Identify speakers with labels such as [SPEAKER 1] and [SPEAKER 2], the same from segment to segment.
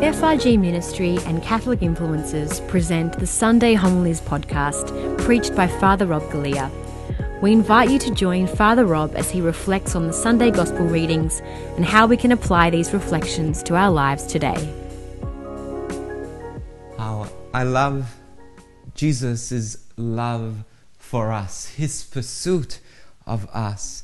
[SPEAKER 1] FRG Ministry and Catholic Influencers present the Sunday Homilies podcast, preached by Father Rob Galea. We invite you to join Father Rob as he reflects on the Sunday Gospel readings and how we can apply these reflections to our lives today.
[SPEAKER 2] How I love Jesus' love for us, his pursuit of us.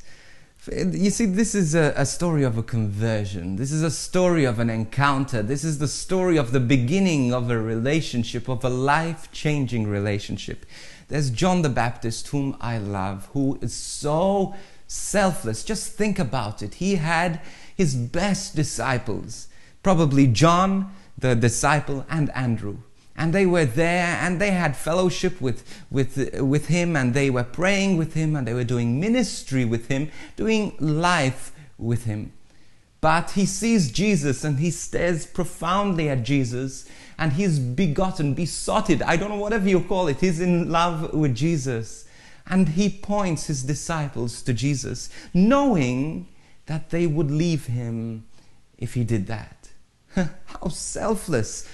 [SPEAKER 2] You see, this is a, a, story of a conversion. This is a story of an encounter. This is the story of the beginning of a relationship, of a life changing relationship. There's John the Baptist, whom I love, who is so selfless. Just think about it. He had his best disciples, probably John, the disciple, and Andrew and they were there and they had fellowship with, with, with him and they were praying with him and they were doing ministry with him, doing life with him. But he sees Jesus and he stares profoundly at Jesus and he's begotten, besotted, I don't know, whatever you call it. He's in love with Jesus. And he points his disciples to Jesus, knowing that they would leave him if he did that. How selfless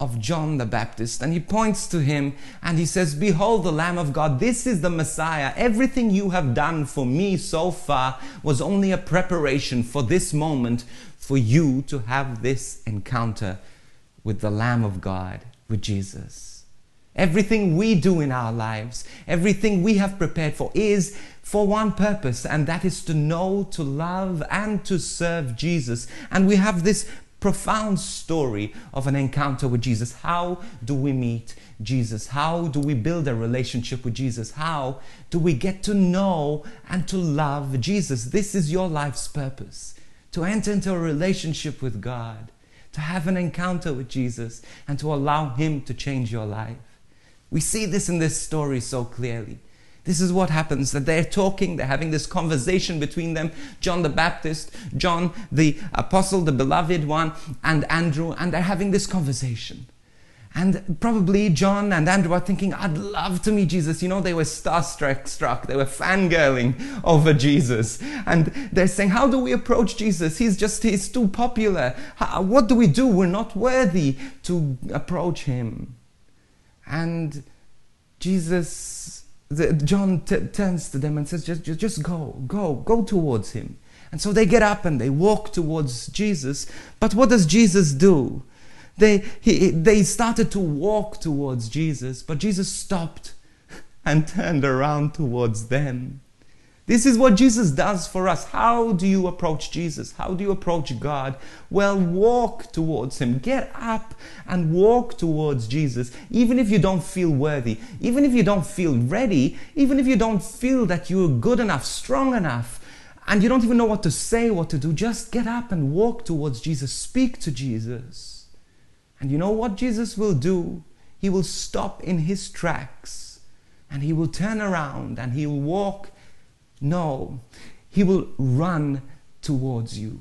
[SPEAKER 2] of John the Baptist and he points to him and he says, Behold the Lamb of God, this is the Messiah. Everything you have done for me so far was only a preparation for this moment for you to have this encounter with the Lamb of God, with Jesus. Everything we do in our lives, everything we have prepared for is for one purpose, and that is to know, to love, and to serve Jesus. And we have this profound story of an encounter with Jesus. How do we meet Jesus? How do we build a relationship with Jesus? How do we get to know and to love Jesus? This is your life's purpose to enter into a relationship with God, to have an encounter with Jesus, and to allow Him to change your life. We see this in this story so clearly. This is what happens that they're talking, they're having this conversation between them John the Baptist, John the apostle, the beloved one, and Andrew, and they're having this conversation. And probably John and Andrew are thinking, I'd love to meet Jesus. You know, they were starstruck, struck. They were fangirling over Jesus. And they're saying, How do we approach Jesus? He's just, he's too popular. How, uh, what do we do? We're not worthy to approach him. And Jesus the, John t- turns to them and says, just, just, just go, go, go towards him. And so they get up and they walk towards Jesus. But what does Jesus do? They, he, they started to walk towards Jesus, but Jesus stopped and turned around towards them. This is what Jesus does for us. How do you approach Jesus? How do you approach God? Well, walk towards Him. Get up and walk towards Jesus, even if you don't feel worthy, even if you don't feel ready, even if you don't feel that you're good enough, strong enough, and you don't even know what to say, what to do. Just get up and walk towards Jesus. Speak to Jesus. And you know what Jesus will do? He will stop in His tracks and He will turn around and He will walk no, he will run towards you.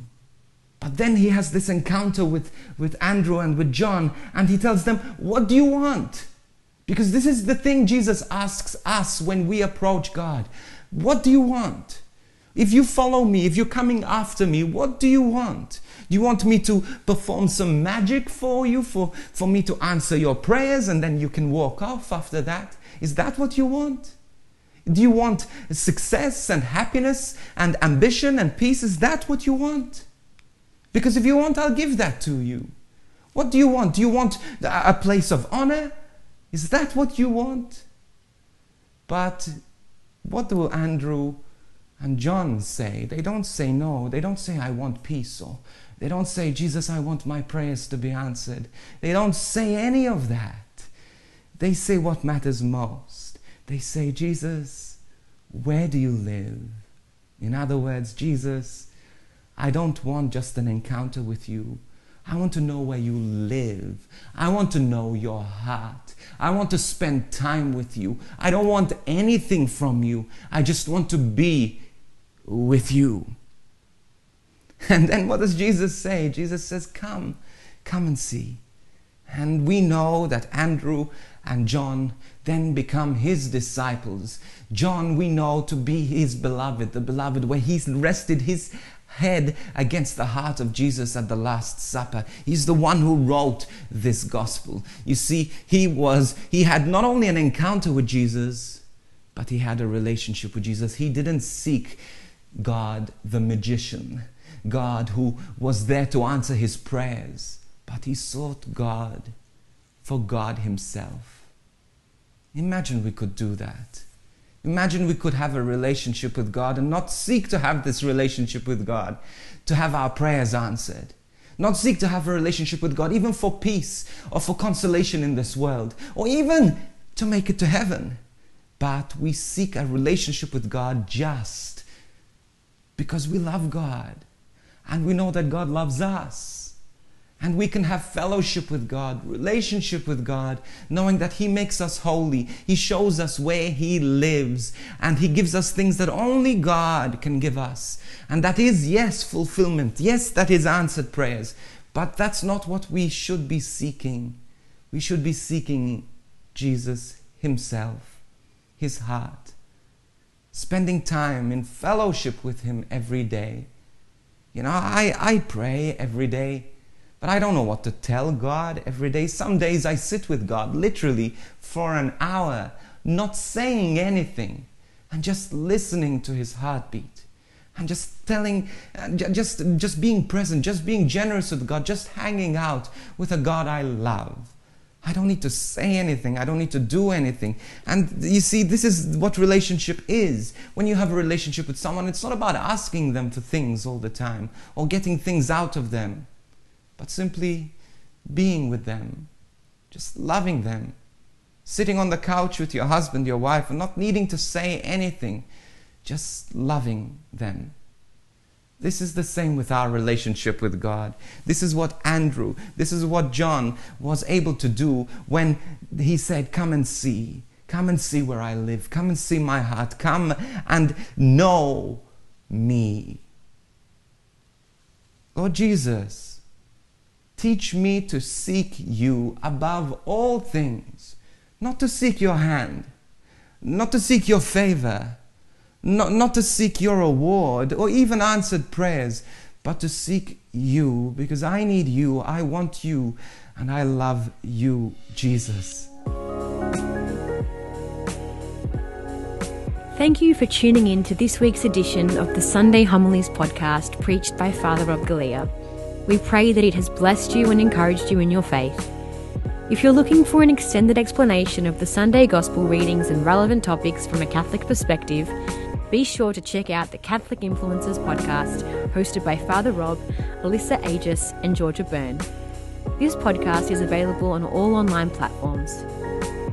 [SPEAKER 2] But then he has this encounter with, with Andrew and with John, and he tells them, What do you want? Because this is the thing Jesus asks us when we approach God. What do you want? If you follow me, if you're coming after me, what do you want? Do you want me to perform some magic for you, for, for me to answer your prayers, and then you can walk off after that? Is that what you want? Do you want success and happiness and ambition and peace? Is that what you want? Because if you want, I'll give that to you. What do you want? Do you want a place of honor? Is that what you want? But what do Andrew and John say? They don't say no. They don't say, I want peace. Or they don't say, Jesus, I want my prayers to be answered. They don't say any of that. They say what matters most. They say, Jesus, where do you live? In other words, Jesus, I don't want just an encounter with you. I want to know where you live. I want to know your heart. I want to spend time with you. I don't want anything from you. I just want to be with you. And then what does Jesus say? Jesus says, Come, come and see. And we know that Andrew and John then become his disciples. John, we know to be his beloved, the beloved, where he's rested his head against the heart of Jesus at the Last Supper. He's the one who wrote this gospel. You see, he was, he had not only an encounter with Jesus, but he had a relationship with Jesus. He didn't seek God, the magician, God who was there to answer his prayers, but he sought God for God himself. Imagine we could do that. Imagine we could have a relationship with God and not seek to have this relationship with God, to have our prayers answered. Not seek to have a relationship with God, even for peace or for consolation in this world, or even to make it to heaven. But we seek a relationship with God just because we love God and we know that God loves us. And we can have fellowship with God, relationship with God, knowing that He makes us holy. He shows us where He lives, and He gives us things that only God can give us. And that is, yes, fulfillment. Yes, that is answered prayers. But that's not what we should be seeking. We should be seeking Jesus Himself, His heart, spending time in fellowship with Him every day. You know, I, I pray every day. But I don't know what to tell God every day. Some days I sit with God literally for an hour, not saying anything, and just listening to His heartbeat. And just telling, just, just being present, just being generous with God, just hanging out with a God I love. I don't need to say anything. I don't need to do anything. And you see, this is what relationship is. When you have a relationship with someone, it's not about asking them for things all the time or getting things out of them but simply being with them, just loving them, sitting on the couch with your husband, your wife, and not needing to say anything, just loving them. This is the same with our relationship with God. This is what Andrew, this is what John was able to do when he said, Come and see. Come and see where I live. Come and see my heart. Come and know me. Lord Jesus, Teach me to seek you above all things, not to seek your hand, not to seek your favor, not, not to seek your reward or even answered prayers, but to seek you because I need you, I want you, and I love you, Jesus.
[SPEAKER 1] Thank you for tuning in to this week's edition of the Sunday Homilies podcast preached by Father Rob Galea. We pray that it has blessed you and encouraged you in your faith. If you're looking for an extended explanation of the Sunday Gospel readings and relevant topics from a Catholic perspective, be sure to check out the Catholic Influencers podcast hosted by Father Rob, Alyssa Agius, and Georgia Byrne. This podcast is available on all online platforms.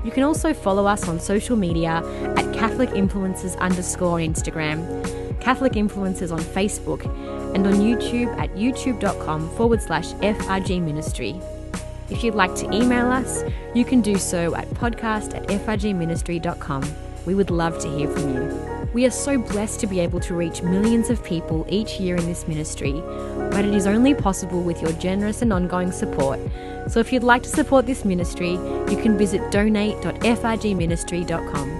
[SPEAKER 1] You can also follow us on social media at Catholic Influencers underscore on Instagram, Catholic Influencers on Facebook, and on YouTube at youtube.com forward slash FRG Ministry. If you'd like to email us, you can do so at podcast at frgministry.com. We would love to hear from you. We are so blessed to be able to reach millions of people each year in this ministry, but it is only possible with your generous and ongoing support. So if you'd like to support this ministry, you can visit donate.frgministry.com.